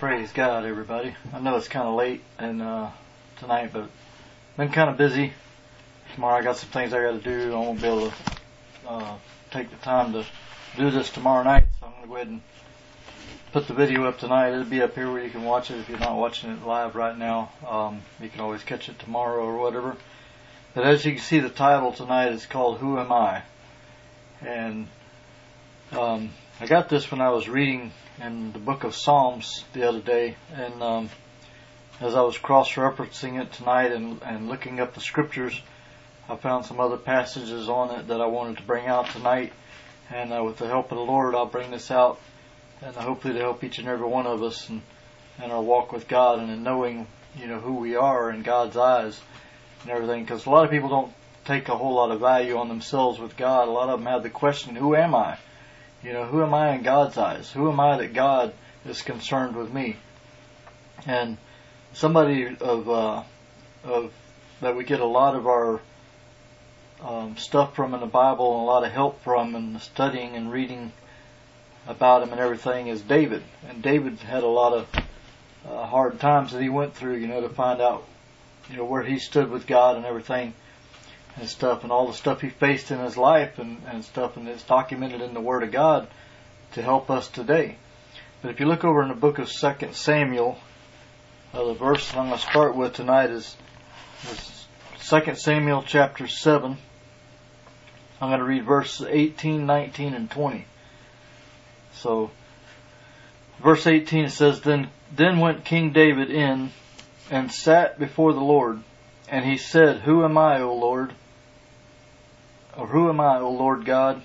Praise God, everybody. I know it's kind of late and uh, tonight, but I've been kind of busy. Tomorrow I got some things I got to do. I won't be able to uh, take the time to do this tomorrow night, so I'm going to go ahead and put the video up tonight. It'll be up here where you can watch it if you're not watching it live right now. Um, you can always catch it tomorrow or whatever. But as you can see, the title tonight is called "Who Am I?" and um, I got this when I was reading in the book of Psalms the other day, and um, as I was cross-referencing it tonight and, and looking up the scriptures, I found some other passages on it that I wanted to bring out tonight. And uh, with the help of the Lord, I'll bring this out, and hopefully to help each and every one of us in, in our walk with God and in knowing, you know, who we are in God's eyes and everything. Because a lot of people don't take a whole lot of value on themselves with God. A lot of them have the question, "Who am I?" You know, who am I in God's eyes? Who am I that God is concerned with me? And somebody of uh, of that we get a lot of our um, stuff from in the Bible and a lot of help from and studying and reading about him and everything is David. And David had a lot of uh, hard times that he went through, you know, to find out, you know, where he stood with God and everything and stuff and all the stuff he faced in his life and, and stuff and it's documented in the Word of God to help us today. But if you look over in the book of Second Samuel, uh, the verse I'm going to start with tonight is, 2 Samuel chapter 7. I'm going to read verses 18, 19, and 20. So, verse 18 it says, Then, then went King David in and sat before the Lord, and he said, Who am I, O Lord? Or who am I, O Lord God?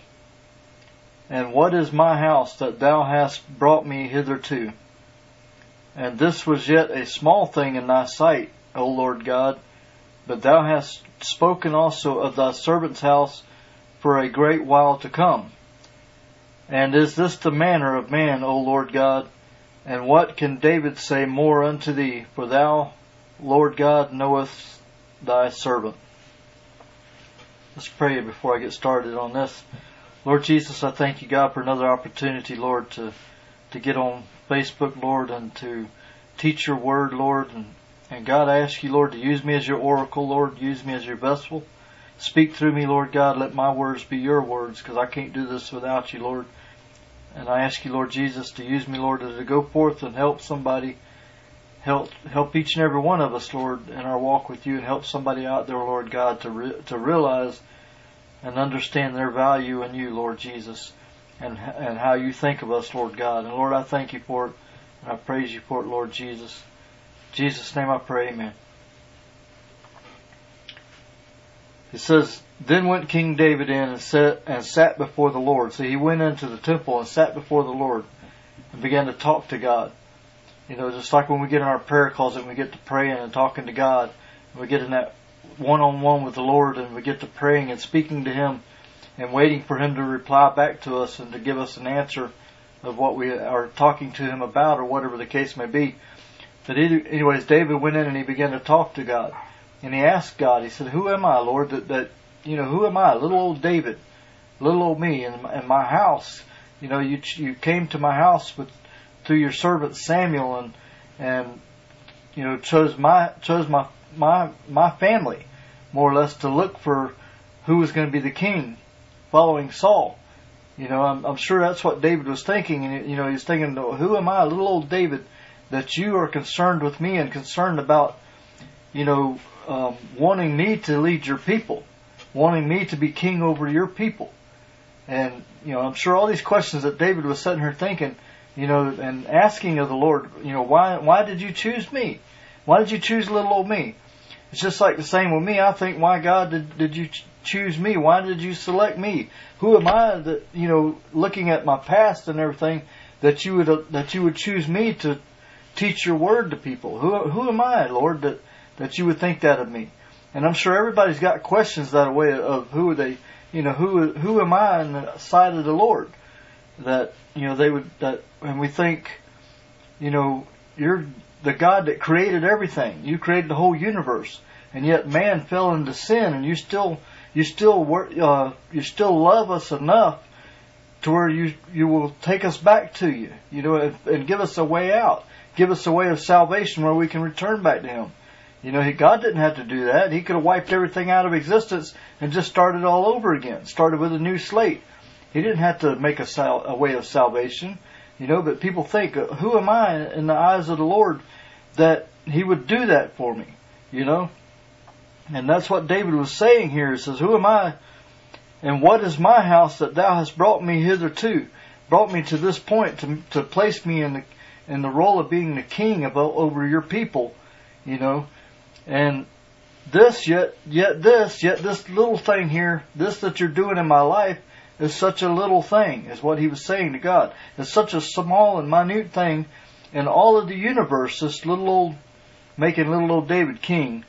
And what is my house that thou hast brought me hitherto? And this was yet a small thing in thy sight, O Lord God, but thou hast spoken also of thy servant's house for a great while to come. And is this the manner of man, O Lord God? And what can David say more unto thee? For thou, Lord God, knowest thy servant. Let's pray before I get started on this. Lord Jesus, I thank you, God, for another opportunity, Lord, to, to get on Facebook, Lord, and to teach your word, Lord. And, and God, I ask you, Lord, to use me as your oracle, Lord. Use me as your vessel. Speak through me, Lord God. Let my words be your words, because I can't do this without you, Lord. And I ask you, Lord Jesus, to use me, Lord, to go forth and help somebody, help help each and every one of us, Lord, in our walk with you, and help somebody out there, Lord God, to re- to realize and understand their value in you, Lord Jesus, and and how you think of us, Lord God. And Lord, I thank you for it, and I praise you for it, Lord Jesus. In Jesus' name I pray, Amen. It says, Then went King David in and sat, and sat before the Lord. So he went into the temple and sat before the Lord and began to talk to God. You know, just like when we get in our prayer closet and we get to praying and talking to God, and we get in that one on one with the Lord and we get to praying and speaking to Him and waiting for Him to reply back to us and to give us an answer of what we are talking to Him about or whatever the case may be. But either, anyways, David went in and he began to talk to God. And he asked God, he said, Who am I, Lord, that, that you know, who am I? Little old David, little old me, and in my house. You know, you you came to my house with through your servant Samuel, and and you know chose my chose my my my family more or less to look for who was going to be the king following Saul. You know, I'm, I'm sure that's what David was thinking, and you know, he's thinking, "Who am I, little old David, that you are concerned with me and concerned about, you know, um, wanting me to lead your people, wanting me to be king over your people?" And you know, I'm sure all these questions that David was sitting here thinking, you know, and asking of the Lord, you know, why why did you choose me? Why did you choose little old me? It's just like the same with me. I think, why God did did you choose me? Why did you select me? Who am I that you know, looking at my past and everything, that you would that you would choose me to teach your word to people? Who who am I, Lord, that that you would think that of me? And I'm sure everybody's got questions that way of who are they, you know, who who am I in the sight of the Lord? That you know they would that, and we think, you know, you're the God that created everything. You created the whole universe, and yet man fell into sin, and you still you still work, uh, you still love us enough to where you you will take us back to you, you know, and, and give us a way out, give us a way of salvation where we can return back to Him. You know, he, God didn't have to do that. He could have wiped everything out of existence and just started all over again, started with a new slate. He didn't have to make a, sal- a way of salvation, you know. But people think, uh, who am I in the eyes of the Lord that He would do that for me, you know? And that's what David was saying here. He says, Who am I? And what is my house that thou hast brought me hitherto? Brought me to this point to, to place me in the, in the role of being the king over your people, you know. And this, yet, yet this, yet this little thing here, this that you're doing in my life is such a little thing, is what he was saying to God. It's such a small and minute thing in all of the universe, this little old, making little old David king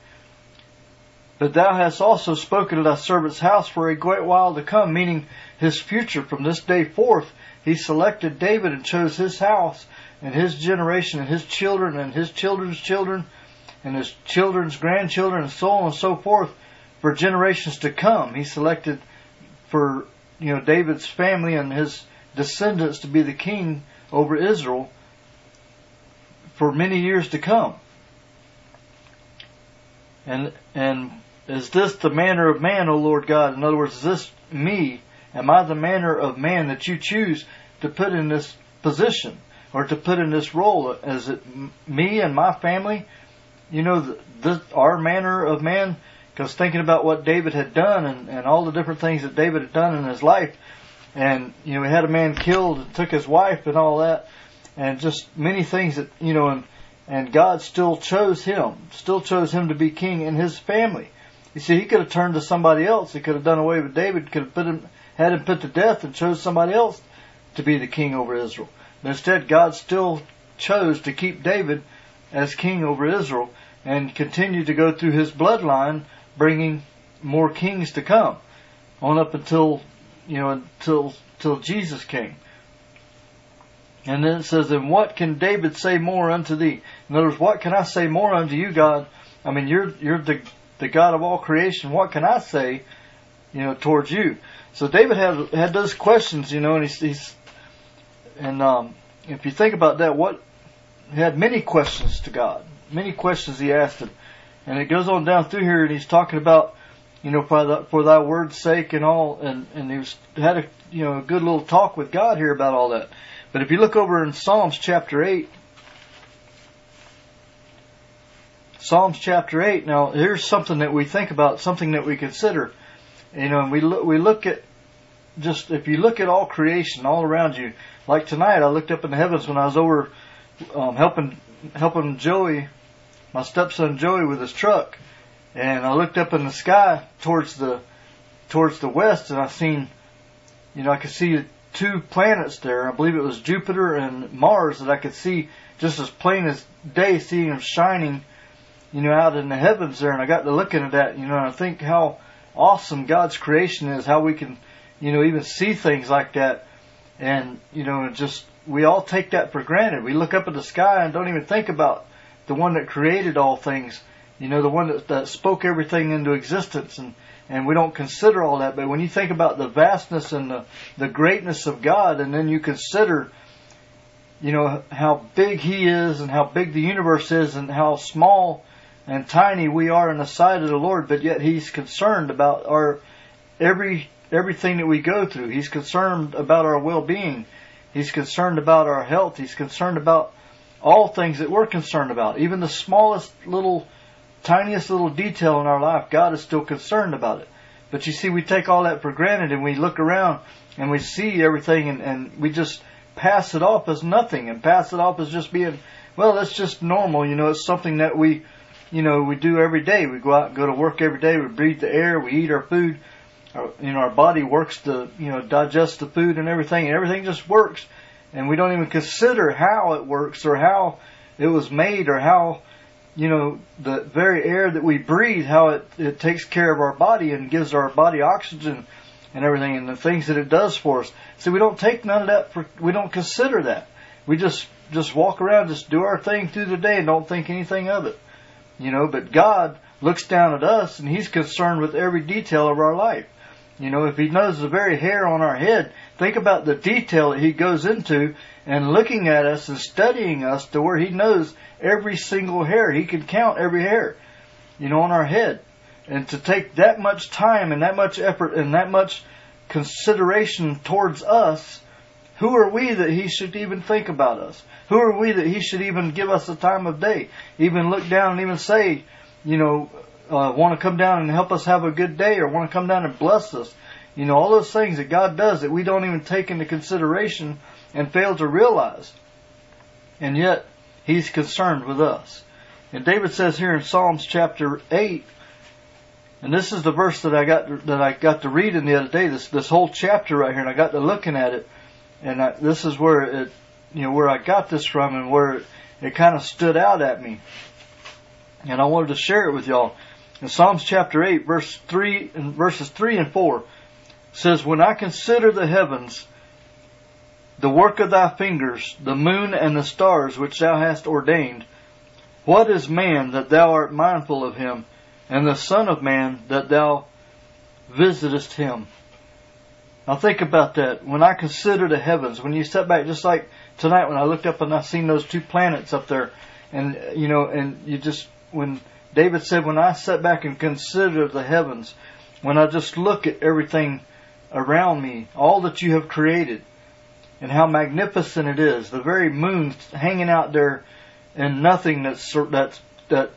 but thou hast also spoken of thy servant's house for a great while to come, meaning his future from this day forth. He selected David and chose his house and his generation and his children and his children's children and his children's grandchildren and so on and so forth for generations to come. He selected for, you know, David's family and his descendants to be the king over Israel for many years to come. And, and is this the manner of man, O Lord God? In other words, is this me? Am I the manner of man that you choose to put in this position or to put in this role? Is it me and my family? You know, this, our manner of man? Because thinking about what David had done and, and all the different things that David had done in his life, and, you know, he had a man killed and took his wife and all that, and just many things that, you know, and, and God still chose him, still chose him to be king in his family. You see, he could have turned to somebody else. He could have done away with David, could have put him, had him put to death and chose somebody else to be the king over Israel. But instead, God still chose to keep David as king over Israel and continue to go through his bloodline, bringing more kings to come on up until, you know, until, until Jesus came. And then it says, and what can David say more unto thee? In other words, what can I say more unto you, God? I mean, you're, you're the the God of all creation, what can I say, you know, towards you? So David had had those questions, you know, and he's, he's and um, if you think about that, what he had many questions to God, many questions he asked him, and it goes on down through here, and he's talking about, you know, for, the, for thy word's sake and all, and and he was had a you know a good little talk with God here about all that. But if you look over in Psalms chapter eight, Psalms chapter 8. Now, here's something that we think about, something that we consider. You know, and we look, we look at just, if you look at all creation all around you, like tonight, I looked up in the heavens when I was over, um, helping, helping Joey, my stepson Joey with his truck. And I looked up in the sky towards the, towards the west and I seen, you know, I could see two planets there. I believe it was Jupiter and Mars that I could see just as plain as day, seeing them shining you know, out in the heavens there, and I got to looking at that, you know, and I think how awesome God's creation is, how we can, you know, even see things like that, and you know, just we all take that for granted. We look up at the sky and don't even think about the one that created all things, you know, the one that, that spoke everything into existence, and and we don't consider all that. But when you think about the vastness and the the greatness of God, and then you consider you know how big he is and how big the universe is and how small and tiny we are in the sight of the Lord, but yet He's concerned about our every everything that we go through. He's concerned about our well-being. He's concerned about our health. He's concerned about all things that we're concerned about. Even the smallest little, tiniest little detail in our life, God is still concerned about it. But you see, we take all that for granted and we look around and we see everything and, and we just pass it off as nothing and pass it off as just being, well, that's just normal. You know, it's something that we, you know, we do every day. We go out and go to work every day. We breathe the air. We eat our food. Our, you know, our body works to, you know, digest the food and everything, and everything just works. And we don't even consider how it works or how it was made or how, you know, the very air that we breathe, how it, it takes care of our body and gives our body oxygen and everything and the things that it does for us. So we don't take none of that for, we don't consider that. We just, just walk around, just do our thing through the day and don't think anything of it. You know, but God looks down at us and He's concerned with every detail of our life. You know, if He knows the very hair on our head, think about the detail that he goes into and looking at us and studying us to where he knows every single hair. He can count every hair, you know, on our head. And to take that much time and that much effort and that much consideration towards us, who are we that he should even think about us? Who are we that he should even give us the time of day? Even look down and even say, you know, uh, want to come down and help us have a good day or want to come down and bless us. You know, all those things that God does that we don't even take into consideration and fail to realize. And yet, He's concerned with us. And David says here in Psalms chapter 8, and this is the verse that I got that I got to read in the other day. This this whole chapter right here, and I got to looking at it, and I, this is where it, you know, where I got this from, and where it, it kind of stood out at me, and I wanted to share it with y'all. In Psalms chapter eight, verse three and verses three and four, says, "When I consider the heavens, the work of thy fingers, the moon and the stars which thou hast ordained, what is man that thou art mindful of him?" and the Son of Man that thou visitest him. Now think about that. When I consider the heavens, when you step back, just like tonight when I looked up and I seen those two planets up there, and you know, and you just when David said, when I sat back and consider the heavens, when I just look at everything around me, all that you have created, and how magnificent it is, the very moon hanging out there, and nothing that's that's that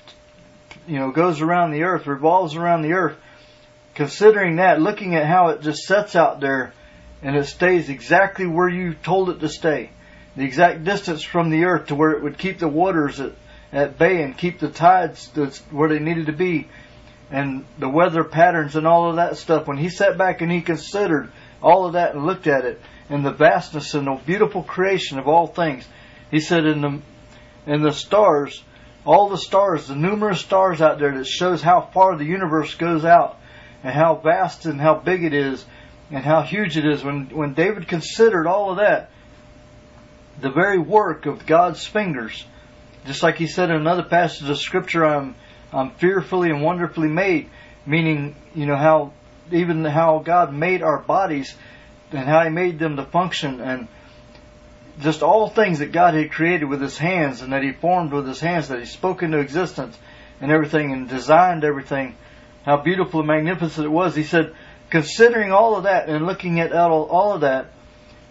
you know, goes around the earth, revolves around the earth, considering that, looking at how it just sets out there and it stays exactly where you told it to stay, the exact distance from the earth to where it would keep the waters at, at bay and keep the tides where they needed to be, and the weather patterns and all of that stuff. When he sat back and he considered all of that and looked at it and the vastness and the beautiful creation of all things, he said, in the in the stars all the stars, the numerous stars out there that shows how far the universe goes out and how vast and how big it is and how huge it is. When, when David considered all of that, the very work of God's fingers, just like he said in another passage of scripture, I'm, I'm fearfully and wonderfully made, meaning, you know, how, even how God made our bodies and how he made them to function and just all things that God had created with his hands and that he formed with his hands, that he spoke into existence and everything and designed everything, how beautiful and magnificent it was. He said, considering all of that and looking at all, all of that,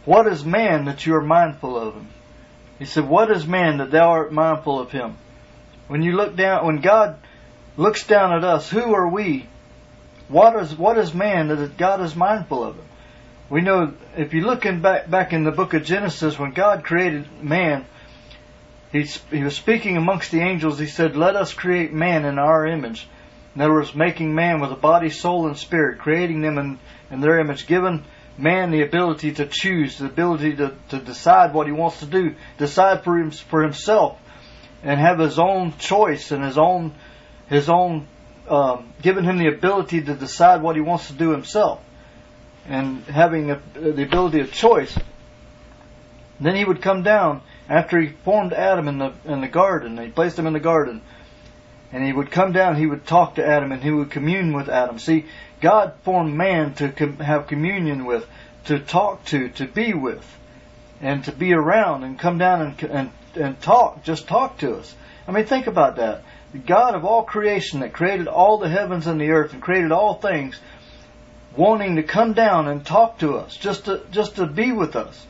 what is man that you are mindful of him? He said, what is man that thou art mindful of him? When you look down, when God looks down at us, who are we? What is, what is man that God is mindful of him? we know if you look in back back in the book of Genesis when God created man, he he was speaking amongst the angels. He said, "Let us create man in our image." In other words, making man with a body, soul, and spirit, creating them in, in their image, giving man the ability to choose, the ability to, to decide what he wants to do, decide for him, for himself, and have his own choice and his own his own um, giving him the ability to decide what he wants to do himself and having a, the ability of choice. Then he would come down after he formed Adam in the in the garden. He placed him in the garden, and he would come down. He would talk to Adam, and he would commune with Adam. See, God formed man to com- have communion with, to talk to, to be with, and to be around, and come down and and and talk. Just talk to us. I mean, think about that. The God of all creation that created all the heavens and the earth and created all things wanting to come down and talk to us, just to just to be with us,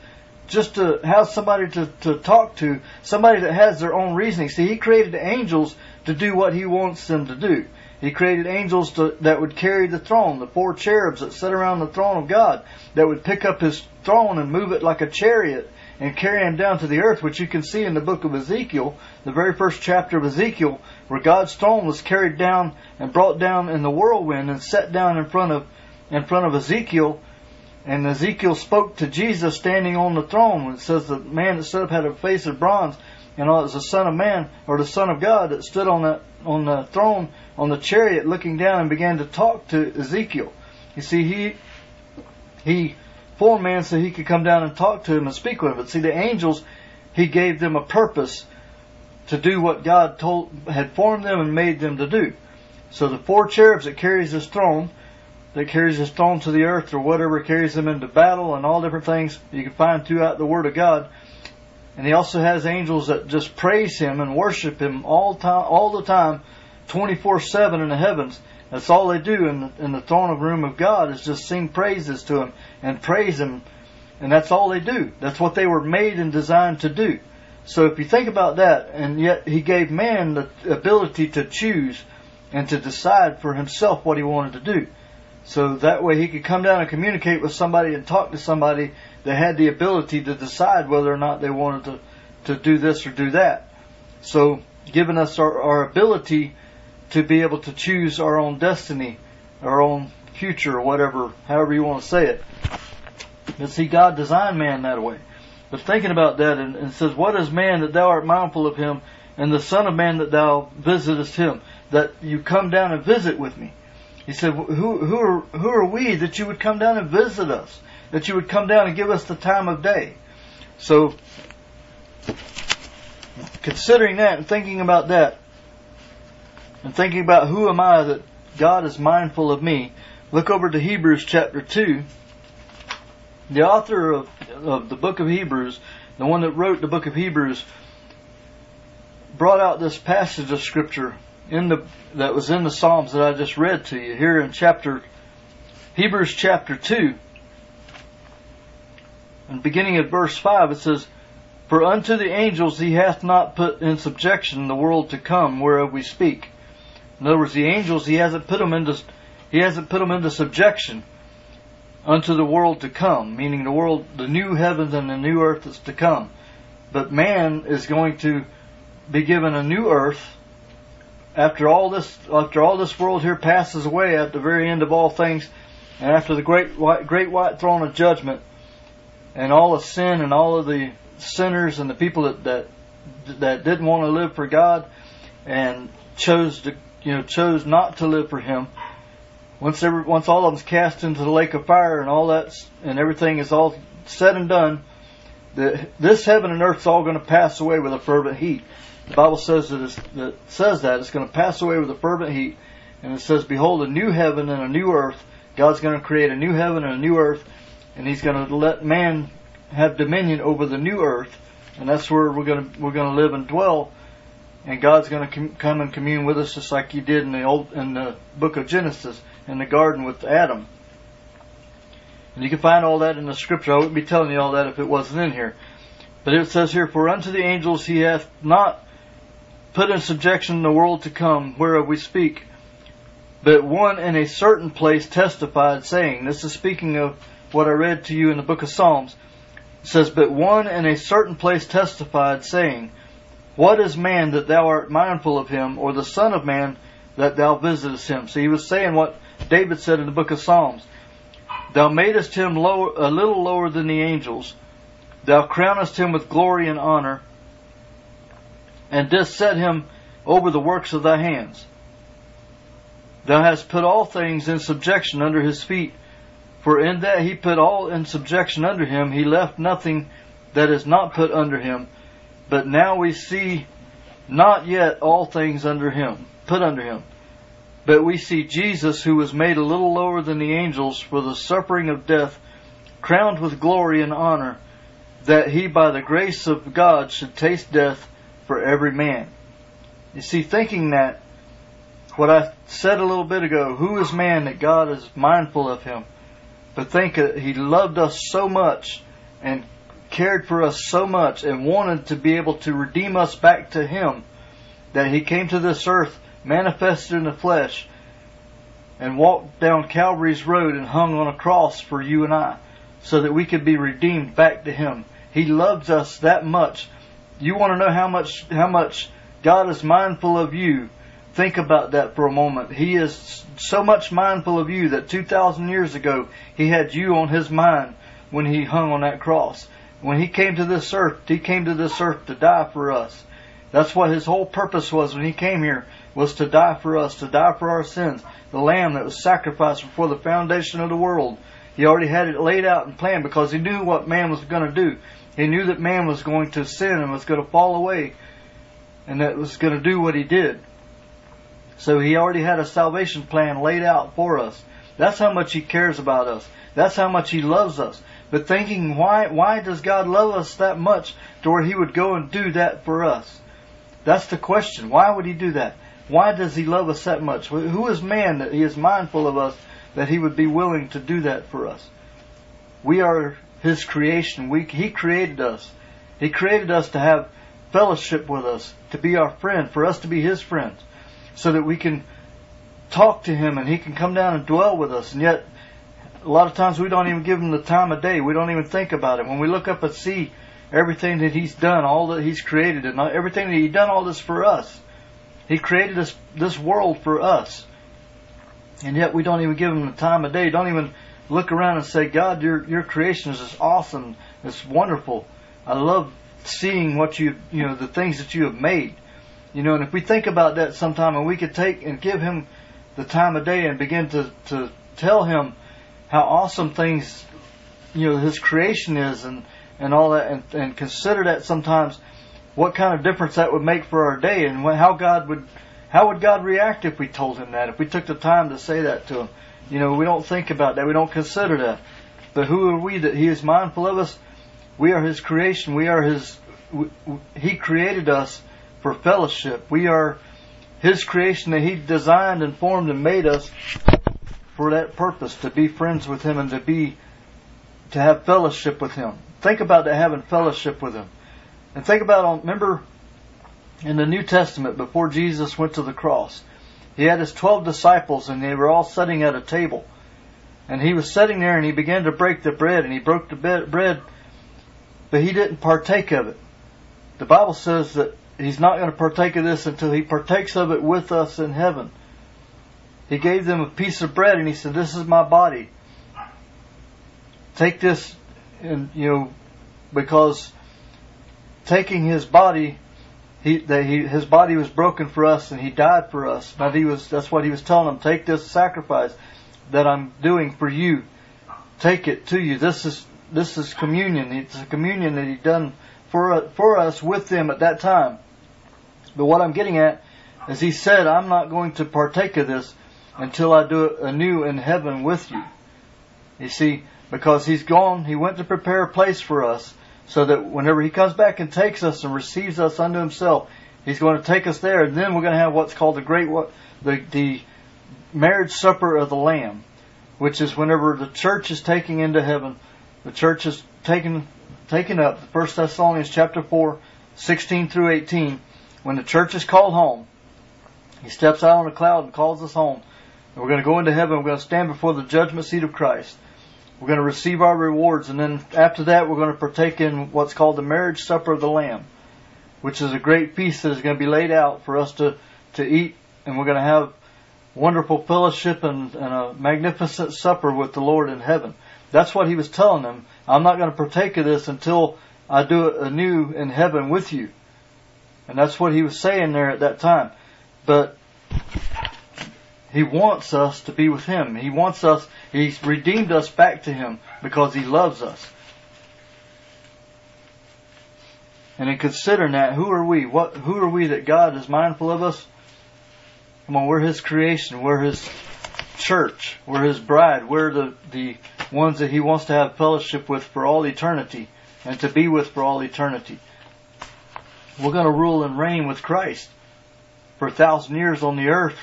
just to have somebody to, to talk to, somebody that has their own reasoning. See, he created angels to do what he wants them to do. He created angels to, that would carry the throne, the four cherubs that sit around the throne of God, that would pick up his throne and move it like a chariot and carry him down to the earth, which you can see in the book of Ezekiel, the very first chapter of Ezekiel, where God's throne was carried down and brought down in the whirlwind and set down in front of in front of Ezekiel, and Ezekiel spoke to Jesus standing on the throne. It says the man that stood up had a face of bronze, and it was the Son of Man or the Son of God that stood on the on the throne on the chariot, looking down and began to talk to Ezekiel. You see, he he formed man so he could come down and talk to him and speak with him. But see, the angels, he gave them a purpose to do what God told had formed them and made them to do. So the four cherubs that carries his throne that carries his throne to the earth or whatever carries them into battle and all different things you can find throughout the Word of God. And he also has angels that just praise him and worship him all time, all the time, 24-7 in the heavens. That's all they do in the, in the throne room of God is just sing praises to him and praise him. And that's all they do. That's what they were made and designed to do. So if you think about that, and yet he gave man the ability to choose and to decide for himself what he wanted to do. So that way he could come down and communicate with somebody and talk to somebody that had the ability to decide whether or not they wanted to, to do this or do that. So giving us our, our ability to be able to choose our own destiny, our own future, or whatever, however you want to say it. But see, God designed man that way. But thinking about that, and, and says, What is man that thou art mindful of him, and the Son of Man that thou visitest him, that you come down and visit with me? He said, who, who, are, who are we that you would come down and visit us? That you would come down and give us the time of day? So, considering that and thinking about that, and thinking about who am I that God is mindful of me, look over to Hebrews chapter 2. The author of, of the book of Hebrews, the one that wrote the book of Hebrews, brought out this passage of scripture in the that was in the Psalms that I just read to you here in chapter Hebrews chapter 2 and beginning at verse 5 it says for unto the angels he hath not put in subjection the world to come whereof we speak in other words the angels he hasn't put them into he hasn't put them into subjection unto the world to come meaning the world the new heavens and the new earth that's to come but man is going to be given a new earth after all this, after all this world here passes away at the very end of all things, and after the great white, great white throne of judgment, and all of sin and all of the sinners and the people that that that didn't want to live for God and chose to you know chose not to live for Him. Once every, once all of them's cast into the lake of fire and all that's and everything is all said and done, this heaven and earth's all going to pass away with a fervent heat. The Bible says that, that says that it's going to pass away with a fervent heat, and it says, "Behold, a new heaven and a new earth." God's going to create a new heaven and a new earth, and He's going to let man have dominion over the new earth, and that's where we're going to we're going to live and dwell. And God's going to com- come and commune with us, just like He did in the old in the book of Genesis in the garden with Adam. And you can find all that in the scripture. I wouldn't be telling you all that if it wasn't in here. But it says here, For unto the angels he hath not put in subjection the world to come, whereof we speak. But one in a certain place testified, saying, This is speaking of what I read to you in the book of Psalms. It says, But one in a certain place testified, saying, What is man that thou art mindful of him, or the Son of Man that thou visitest him? So he was saying what David said in the book of Psalms. Thou madest him lower, a little lower than the angels. Thou crownest him with glory and honor and didst set him over the works of thy hands. Thou hast put all things in subjection under his feet, for in that he put all in subjection under him, he left nothing that is not put under him. But now we see not yet all things under him, put under him. But we see Jesus, who was made a little lower than the angels for the suffering of death, crowned with glory and honor, that he by the grace of God should taste death for every man. You see, thinking that, what I said a little bit ago, who is man that God is mindful of him? But think that he loved us so much and cared for us so much and wanted to be able to redeem us back to him that he came to this earth manifested in the flesh and walked down Calvary's road and hung on a cross for you and I so that we could be redeemed back to him. He loves us that much you want to know how much how much God is mindful of you? Think about that for a moment. He is so much mindful of you that 2,000 years ago He had you on His mind when He hung on that cross. When He came to this earth, He came to this earth to die for us. That's what His whole purpose was when He came here, was to die for us, to die for our sins. The Lamb that was sacrificed before the foundation of the world. He already had it laid out and planned because He knew what man was going to do. He knew that man was going to sin and was going to fall away and that was going to do what he did. So he already had a salvation plan laid out for us. That's how much He cares about us. That's how much He loves us. But thinking, why, why does God love us that much to where He would go and do that for us? That's the question. Why would He do that? Why does He love us that much? Who is man that He is mindful of us that He would be willing to do that for us? We are His creation. We, he created us. He created us to have fellowship with us, to be our friend, for us to be His friends, so that we can talk to Him and He can come down and dwell with us. And yet, a lot of times we don't even give Him the time of day. We don't even think about it. When we look up and see everything that He's done, all that He's created, and everything that He's done all this for us. He created this this world for us, and yet we don't even give Him the time of day. Don't even look around and say, God, your your creation is just awesome. It's wonderful. I love seeing what you you know the things that you have made. You know, and if we think about that sometime, and we could take and give Him the time of day and begin to to tell Him how awesome things you know His creation is and and all that, and, and consider that sometimes what kind of difference that would make for our day, and how God would how would God react if we told Him that? If we took the time to say that to Him, you know, we don't think about that, we don't consider that. But who are we that He is mindful of us? We are His creation. We are His. He created us for fellowship. We are His creation that He designed and formed and made us for that purpose to be friends with Him and to be to have fellowship with Him. Think about that having fellowship with Him, and think about remember in the New Testament before Jesus went to the cross, He had His twelve disciples and they were all sitting at a table, and He was sitting there and He began to break the bread and He broke the bread but he didn't partake of it. The Bible says that he's not going to partake of this until he partakes of it with us in heaven. He gave them a piece of bread and he said, This is my body. Take this and you know because taking his body he that he his body was broken for us and he died for us. Now he was that's what he was telling them, take this sacrifice that I'm doing for you. Take it to you. This is this is communion. It's a communion that he done for for us with them at that time. But what I'm getting at is he said, I'm not going to partake of this until I do it anew in heaven with you. You see, because he's gone, he went to prepare a place for us so that whenever he comes back and takes us and receives us unto himself, he's going to take us there and then we're going to have what's called the great, the, the marriage supper of the Lamb, which is whenever the church is taking into heaven the church is taken taken up. First Thessalonians chapter four, sixteen through eighteen. When the church is called home, he steps out on a cloud and calls us home. And we're going to go into heaven. We're going to stand before the judgment seat of Christ. We're going to receive our rewards, and then after that, we're going to partake in what's called the marriage supper of the Lamb, which is a great feast that is going to be laid out for us to to eat, and we're going to have wonderful fellowship and, and a magnificent supper with the Lord in heaven. That's what he was telling them. I'm not going to partake of this until I do it anew in heaven with you. And that's what he was saying there at that time. But he wants us to be with him. He wants us, he's redeemed us back to him because he loves us. And in considering that, who are we? What, who are we that God is mindful of us? Come on, we're his creation. We're his church. We're his bride. We're the, the ones that he wants to have fellowship with for all eternity and to be with for all eternity. We're going to rule and reign with Christ for a thousand years on the earth.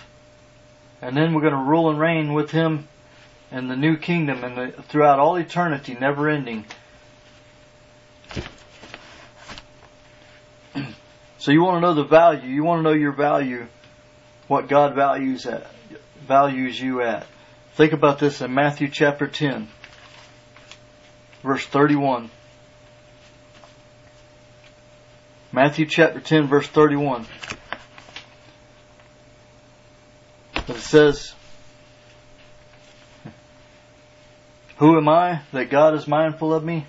And then we're going to rule and reign with him in the new kingdom and throughout all eternity, never ending. so you want to know the value. You want to know your value, what God values at, values you at. Think about this in Matthew chapter 10, verse 31. Matthew chapter 10, verse 31. But it says, Who am I that God is mindful of me?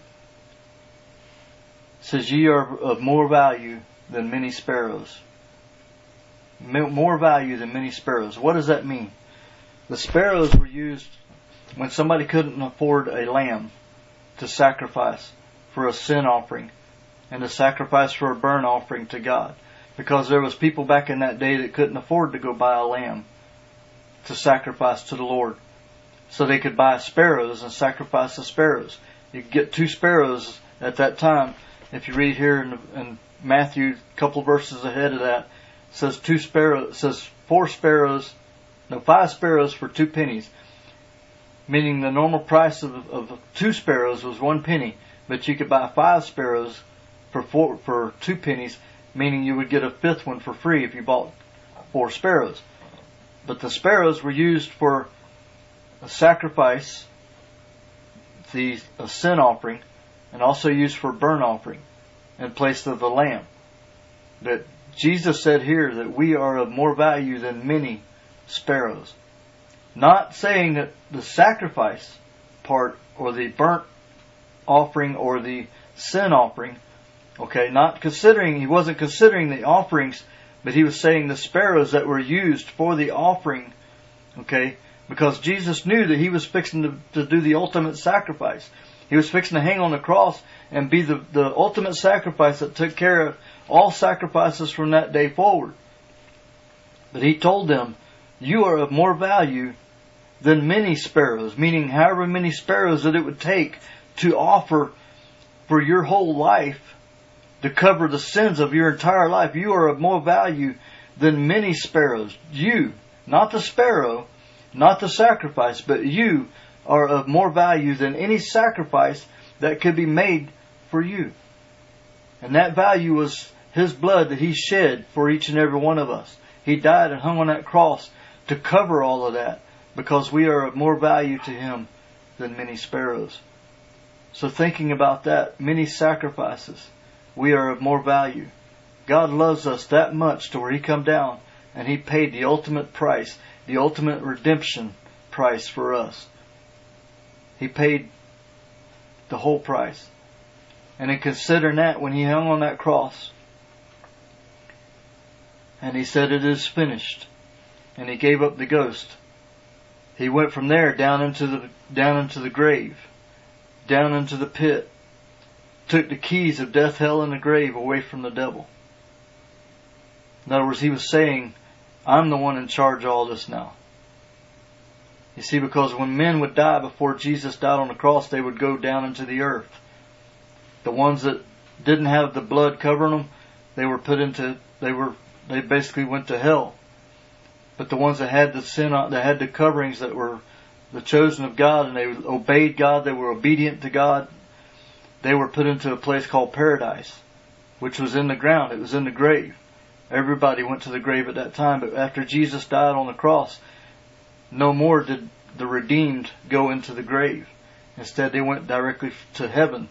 It says, Ye are of more value than many sparrows. More value than many sparrows. What does that mean? The sparrows were used when somebody couldn't afford a lamb to sacrifice for a sin offering and to sacrifice for a burnt offering to God. Because there was people back in that day that couldn't afford to go buy a lamb to sacrifice to the Lord. so they could buy sparrows and sacrifice the sparrows. You could get two sparrows at that time. If you read here in, in Matthew, a couple verses ahead of that, says two sparrows, says four sparrows, no, five sparrows for two pennies. Meaning the normal price of, of two sparrows was one penny, but you could buy five sparrows for four, for two pennies, meaning you would get a fifth one for free if you bought four sparrows. But the sparrows were used for a sacrifice, the a sin offering, and also used for burnt offering in place of the lamb. That Jesus said here that we are of more value than many sparrows. Not saying that the sacrifice part or the burnt offering or the sin offering, okay, not considering, he wasn't considering the offerings, but he was saying the sparrows that were used for the offering, okay, because Jesus knew that he was fixing to, to do the ultimate sacrifice. He was fixing to hang on the cross and be the, the ultimate sacrifice that took care of all sacrifices from that day forward. But he told them, you are of more value than many sparrows, meaning however many sparrows that it would take to offer for your whole life to cover the sins of your entire life. You are of more value than many sparrows. You, not the sparrow, not the sacrifice, but you are of more value than any sacrifice that could be made for you. And that value was His blood that He shed for each and every one of us. He died and hung on that cross to cover all of that because we are of more value to Him than many sparrows. So thinking about that, many sacrifices, we are of more value. God loves us that much to where He come down and He paid the ultimate price, the ultimate redemption price for us. He paid the whole price. And in considering that, when He hung on that cross, and He said, it is finished, and He gave up the ghost, He went from there down into the, down into the grave, down into the pit, took the keys of death, hell, and the grave away from the devil. In other words, he was saying, I'm the one in charge of all this now. You see, because when men would die before Jesus died on the cross, they would go down into the earth. The ones that didn't have the blood covering them, they were put into, they were, they basically went to hell. But the ones that had the sin, that had the coverings that were the chosen of God and they obeyed God, they were obedient to God, they were put into a place called paradise, which was in the ground. It was in the grave. Everybody went to the grave at that time, but after Jesus died on the cross, no more did the redeemed go into the grave. Instead, they went directly to heaven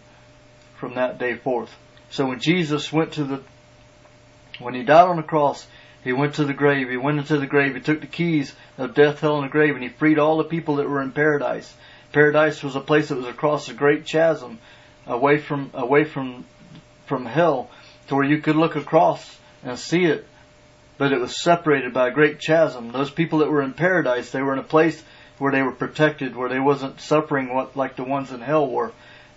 from that day forth. So when Jesus went to the, when he died on the cross, he went to the grave. He went into the grave. He took the keys of death, hell, and the grave, and he freed all the people that were in paradise. Paradise was a place that was across a great chasm, away from away from from hell, to where you could look across and see it but it was separated by a great chasm. Those people that were in paradise, they were in a place where they were protected, where they wasn't suffering what like the ones in hell were.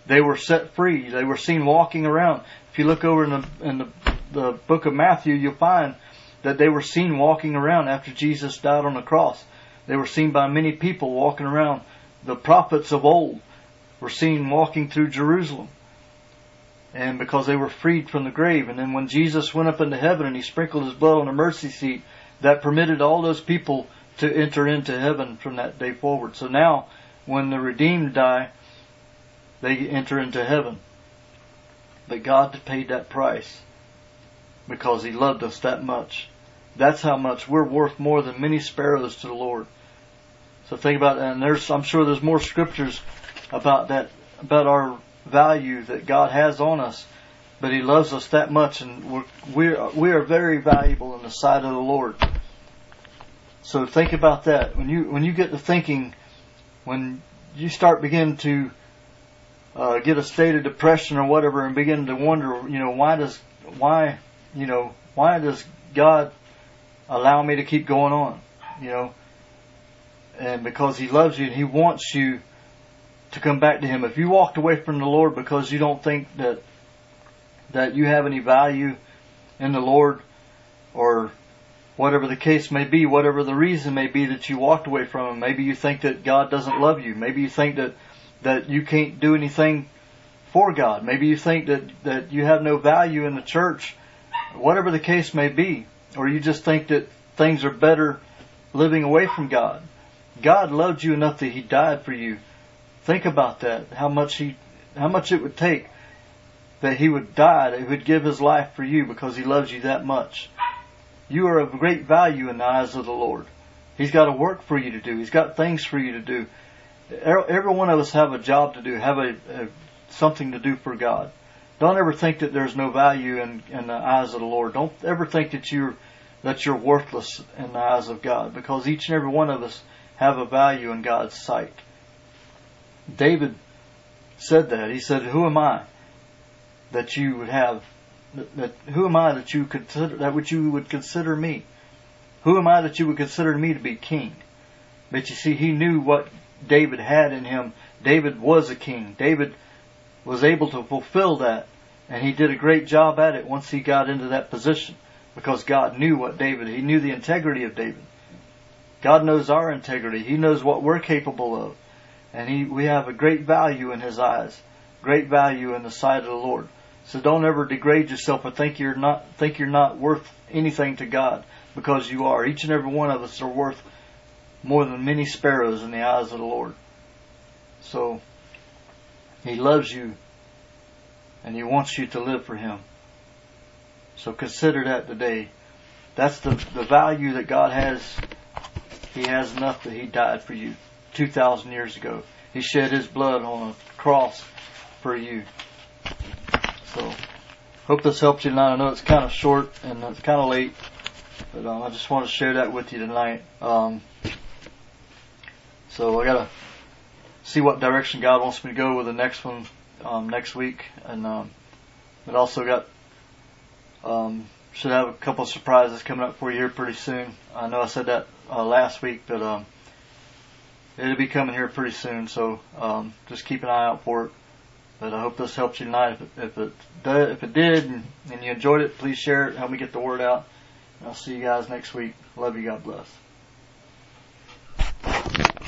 They were set free. They were seen walking around. If you look over in the in the, the book of Matthew, you'll find that they were seen walking around after Jesus died on the cross. They were seen by many people walking around. The prophets of old were seen walking through Jerusalem and because they were freed from the grave. And then when Jesus went up into heaven and he sprinkled his blood on the mercy seat, that permitted all those people to enter into heaven from that day forward. So now, when the redeemed die, they enter into heaven. But God paid that price because he loved us that much. That's how much we're worth more than many sparrows to the Lord. So think about that. And there's, I'm sure there's more scriptures about that, about our value that God has on us, but He loves us that much, and we're, we're we are very valuable in the sight of the Lord. So think about that when you when you get to thinking, when you start begin to uh, get a state of depression or whatever, and begin to wonder, you know, why does why you know why does God allow me to keep going on, you know? And because He loves you and He wants you to come back to Him. If you walked away from the Lord because you don't think that that you have any value in the Lord, or whatever the case may be, whatever the reason may be that you walked away from him. Maybe you think that God doesn't love you. Maybe you think that, that you can't do anything for God. Maybe you think that, that you have no value in the church. Whatever the case may be. Or you just think that things are better living away from God. God loved you enough that He died for you. Think about that. How much He, how much it would take that He would die, that He would give His life for you because He loves you that much. You are of great value in the eyes of the Lord. He's got a work for you to do. He's got things for you to do. Every one of us have a job to do, have a, a something to do for God. Don't ever think that there's no value in, in the eyes of the Lord. Don't ever think that you're that you're worthless in the eyes of God, because each and every one of us have a value in God's sight. David said that. He said, "Who am I that you would have? That who am I that you consider that which you would consider me? Who am I that you would consider me to be king?" But you see, he knew what David had in him. David was a king. David was able to fulfill that, and he did a great job at it once he got into that position, because God knew what David. He knew the integrity of David. God knows our integrity. He knows what we're capable of. And he, we have a great value in His eyes, great value in the sight of the Lord. So don't ever degrade yourself or think you're not, think you're not worth anything to God because you are. Each and every one of us are worth more than many sparrows in the eyes of the Lord. So, He loves you and He wants you to live for Him. So consider that today. That's the, the value that God has he has enough that He died for you 2,000 years ago. He shed His blood on a cross for you. So, hope this helps you tonight. I know it's kind of short and it's kind of late, but um, I just want to share that with you tonight. Um, so I gotta see what direction God wants me to go with the next one um, next week, and um, but also got um, should have a couple of surprises coming up for you here pretty soon. I know I said that uh, last week, but um, it'll be coming here pretty soon. So um, just keep an eye out for it. But I hope this helps you tonight. If it, if it, did, if it did and, and you enjoyed it, please share it. Help me get the word out. And I'll see you guys next week. Love you. God bless.